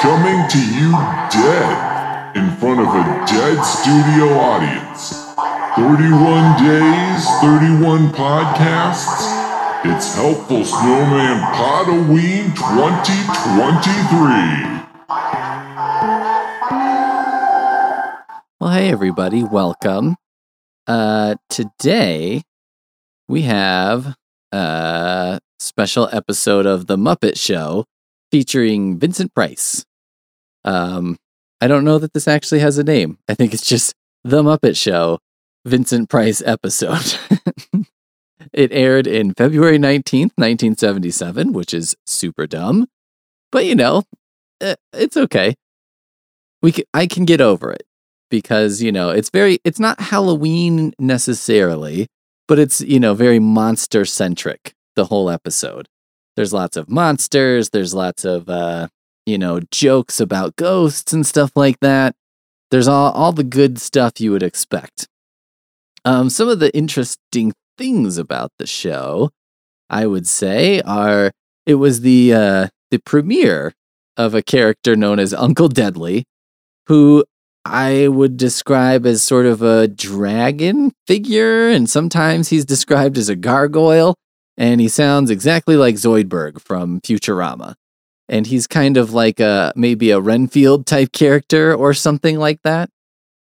Coming to you dead in front of a dead studio audience. 31 days, 31 podcasts. It's Helpful Snowman Podoween 2023. Well, hey everybody, welcome. Uh today we have a special episode of The Muppet Show featuring Vincent Price. Um I don't know that this actually has a name. I think it's just The Muppet Show Vincent Price episode. it aired in February 19th, 1977, which is super dumb. But you know, eh, it's okay. We c- I can get over it because, you know, it's very it's not Halloween necessarily, but it's, you know, very monster centric the whole episode. There's lots of monsters, there's lots of uh, you know, jokes about ghosts and stuff like that. There's all all the good stuff you would expect. Um, some of the interesting things about the show, I would say, are it was the uh, the premiere of a character known as Uncle Deadly, who I would describe as sort of a dragon figure, and sometimes he's described as a gargoyle, and he sounds exactly like Zoidberg from Futurama. And he's kind of like a maybe a Renfield type character or something like that.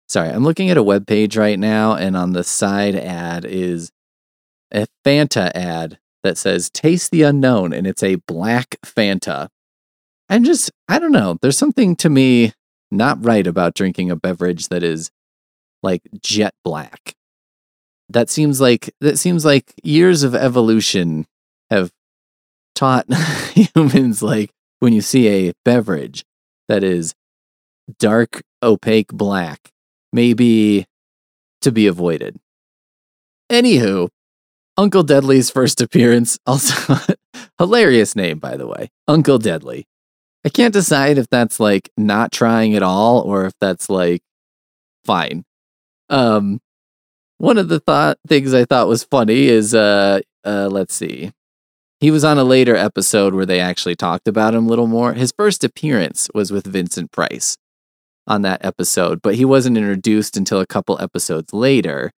Sorry, I'm looking at a web page right now, and on the side ad is a Fanta ad that says "Taste the Unknown," and it's a black Fanta. I'm just, I don't know. There's something to me not right about drinking a beverage that is like jet black. That seems like that seems like years of evolution have taught humans like when you see a beverage that is dark opaque black maybe to be avoided. Anywho, Uncle Deadly's first appearance, also hilarious name, by the way, Uncle Deadly. I can't decide if that's like not trying at all or if that's like fine. Um, one of the thought things I thought was funny is uh, uh, let's see. He was on a later episode where they actually talked about him a little more. His first appearance was with Vincent Price on that episode, but he wasn't introduced until a couple episodes later.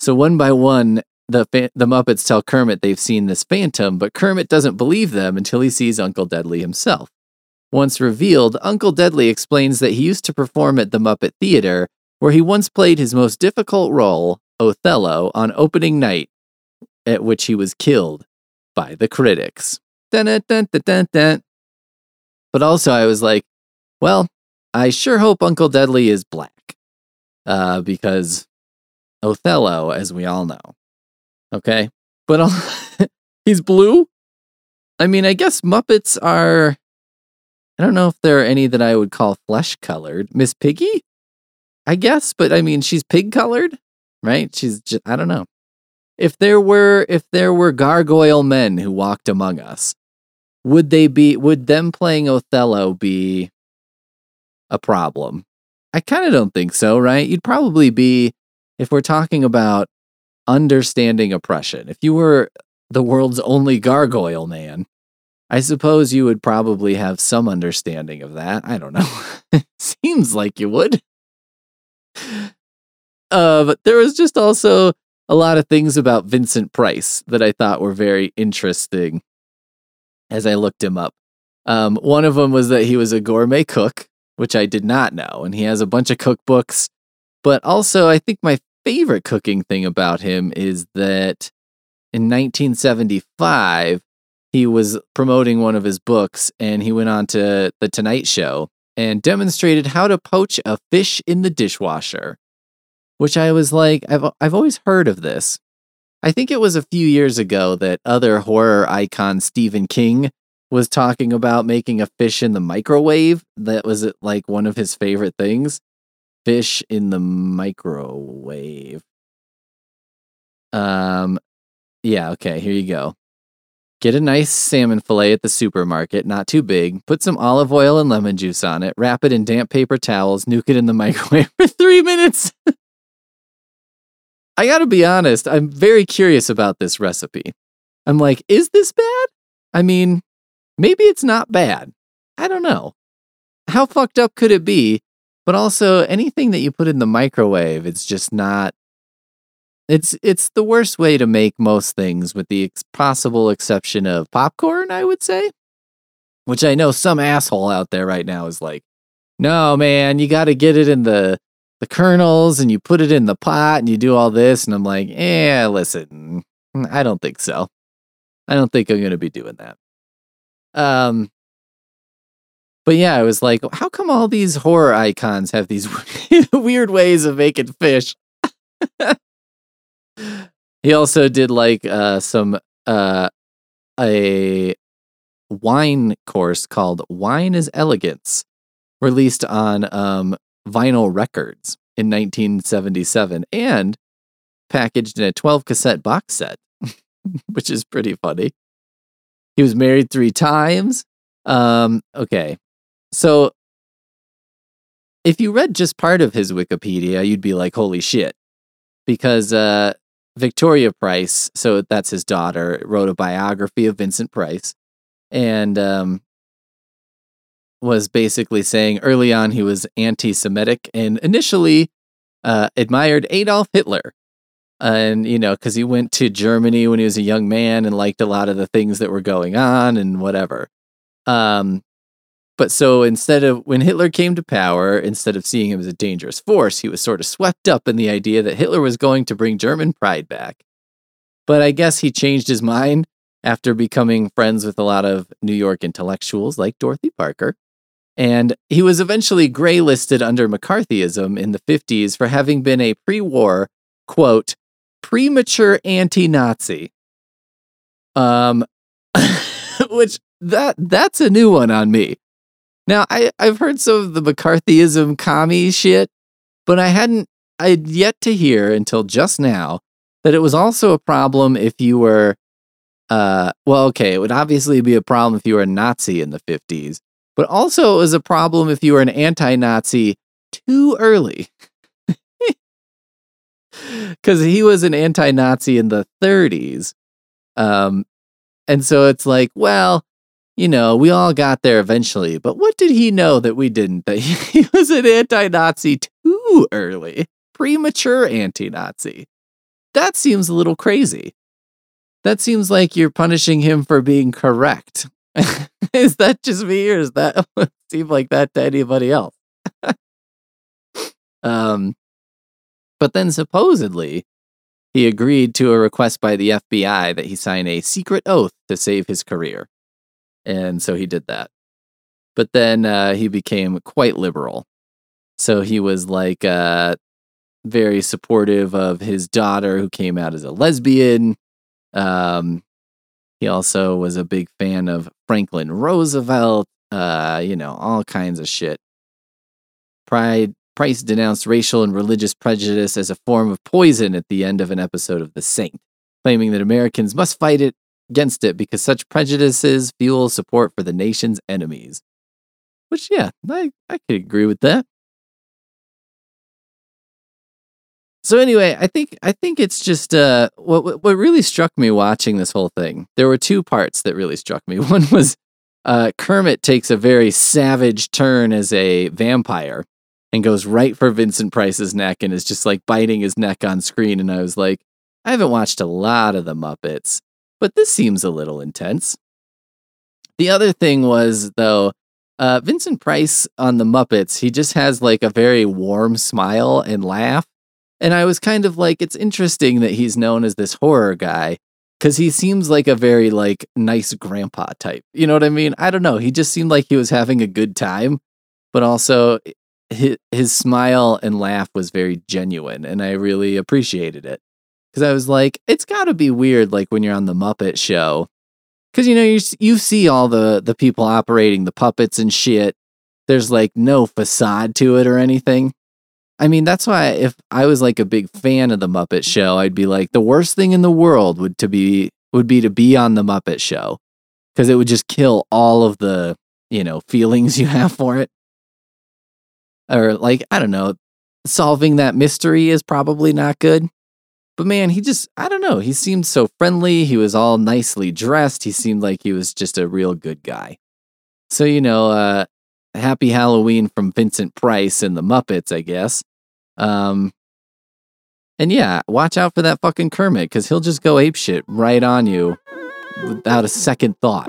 So one by one, the the Muppets tell Kermit they've seen this phantom, but Kermit doesn't believe them until he sees Uncle Deadly himself. Once revealed, Uncle Deadly explains that he used to perform at the Muppet Theater, where he once played his most difficult role, Othello, on opening night, at which he was killed by the critics. But also, I was like, well, I sure hope Uncle Deadly is black, uh, because Othello, as we all know, okay, but he's blue. I mean, I guess Muppets are. I don't know if there are any that I would call flesh colored. Miss Piggy, I guess, but I mean, she's pig colored, right? She's just, I don't know. If there were if there were gargoyle men who walked among us, would they be would them playing Othello be a problem? I kind of don't think so, right? You'd probably be if we're talking about understanding oppression. If you were the world's only gargoyle man, I suppose you would probably have some understanding of that. I don't know. Seems like you would. Uh, but there was just also a lot of things about Vincent Price that I thought were very interesting as I looked him up. Um, one of them was that he was a gourmet cook, which I did not know, and he has a bunch of cookbooks. But also, I think my favorite cooking thing about him is that in 1975, he was promoting one of his books and he went on to The Tonight Show and demonstrated how to poach a fish in the dishwasher, which I was like, I've, I've always heard of this. I think it was a few years ago that other horror icon Stephen King was talking about making a fish in the microwave. That was uh, like one of his favorite things. Fish in the microwave. Um, yeah, okay, here you go. Get a nice salmon fillet at the supermarket, not too big. Put some olive oil and lemon juice on it. Wrap it in damp paper towels. Nuke it in the microwave for three minutes. I gotta be honest, I'm very curious about this recipe. I'm like, is this bad? I mean, maybe it's not bad. I don't know. how fucked up could it be? But also anything that you put in the microwave, it's just not it's it's the worst way to make most things with the ex- possible exception of popcorn, I would say. Which I know some asshole out there right now is like, "No, man, you got to get it in the the kernels and you put it in the pot and you do all this." And I'm like, "Eh, listen, I don't think so. I don't think I'm going to be doing that." Um but yeah, I was like, how come all these horror icons have these weird ways of making fish? he also did like uh, some uh, a wine course called Wine is Elegance, released on um, vinyl records in 1977 and packaged in a 12 cassette box set, which is pretty funny. He was married three times. Um, okay. So if you read just part of his Wikipedia, you'd be like, holy shit. Because uh, Victoria Price, so that's his daughter, wrote a biography of Vincent Price and um, was basically saying early on he was anti Semitic and initially uh, admired Adolf Hitler. And, you know, because he went to Germany when he was a young man and liked a lot of the things that were going on and whatever. Um, but so instead of when Hitler came to power, instead of seeing him as a dangerous force, he was sort of swept up in the idea that Hitler was going to bring German pride back. But I guess he changed his mind after becoming friends with a lot of New York intellectuals like Dorothy Parker. And he was eventually gray listed under McCarthyism in the 50s for having been a pre war, quote, premature anti Nazi. Um, which that that's a new one on me. Now, I, I've heard some of the McCarthyism commie shit, but I hadn't, I'd yet to hear until just now that it was also a problem if you were, uh, well, okay, it would obviously be a problem if you were a Nazi in the 50s, but also it was a problem if you were an anti Nazi too early. Because he was an anti Nazi in the 30s. Um, and so it's like, well, you know, we all got there eventually, but what did he know that we didn't? That he was an anti Nazi too early, premature anti Nazi. That seems a little crazy. That seems like you're punishing him for being correct. is that just me or does that seem like that to anybody else? um, but then supposedly, he agreed to a request by the FBI that he sign a secret oath to save his career. And so he did that. But then uh, he became quite liberal. So he was like uh, very supportive of his daughter who came out as a lesbian. Um, he also was a big fan of Franklin Roosevelt, uh, you know, all kinds of shit. Pride Price denounced racial and religious prejudice as a form of poison at the end of an episode of The Saint, claiming that Americans must fight it against it because such prejudices fuel support for the nation's enemies. Which, yeah, I, I could agree with that. So anyway, I think I think it's just uh, what what really struck me watching this whole thing. There were two parts that really struck me. One was uh, Kermit takes a very savage turn as a vampire and goes right for Vincent Price's neck and is just like biting his neck on screen. And I was like, I haven't watched a lot of the Muppets, but this seems a little intense. The other thing was, though, uh, Vincent Price on the Muppets, he just has like a very warm smile and laugh. And I was kind of like, it's interesting that he's known as this horror guy because he seems like a very like nice grandpa type. You know what I mean? I don't know. He just seemed like he was having a good time, but also his, his smile and laugh was very genuine, and I really appreciated it because I was like, it's got to be weird, like when you're on the Muppet Show, because you know you you see all the the people operating the puppets and shit. There's like no facade to it or anything. I mean, that's why if I was like a big fan of the Muppet Show, I'd be like, the worst thing in the world would to be would be to be on the Muppet Show because it would just kill all of the you know feelings you have for it. Or like I don't know, solving that mystery is probably not good. But man, he just, I don't know, he seemed so friendly. He was all nicely dressed. He seemed like he was just a real good guy. So, you know, uh, Happy Halloween from Vincent Price and the Muppets, I guess. Um, and yeah, watch out for that fucking Kermit because he'll just go apeshit right on you without a second thought.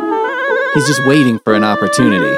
He's just waiting for an opportunity.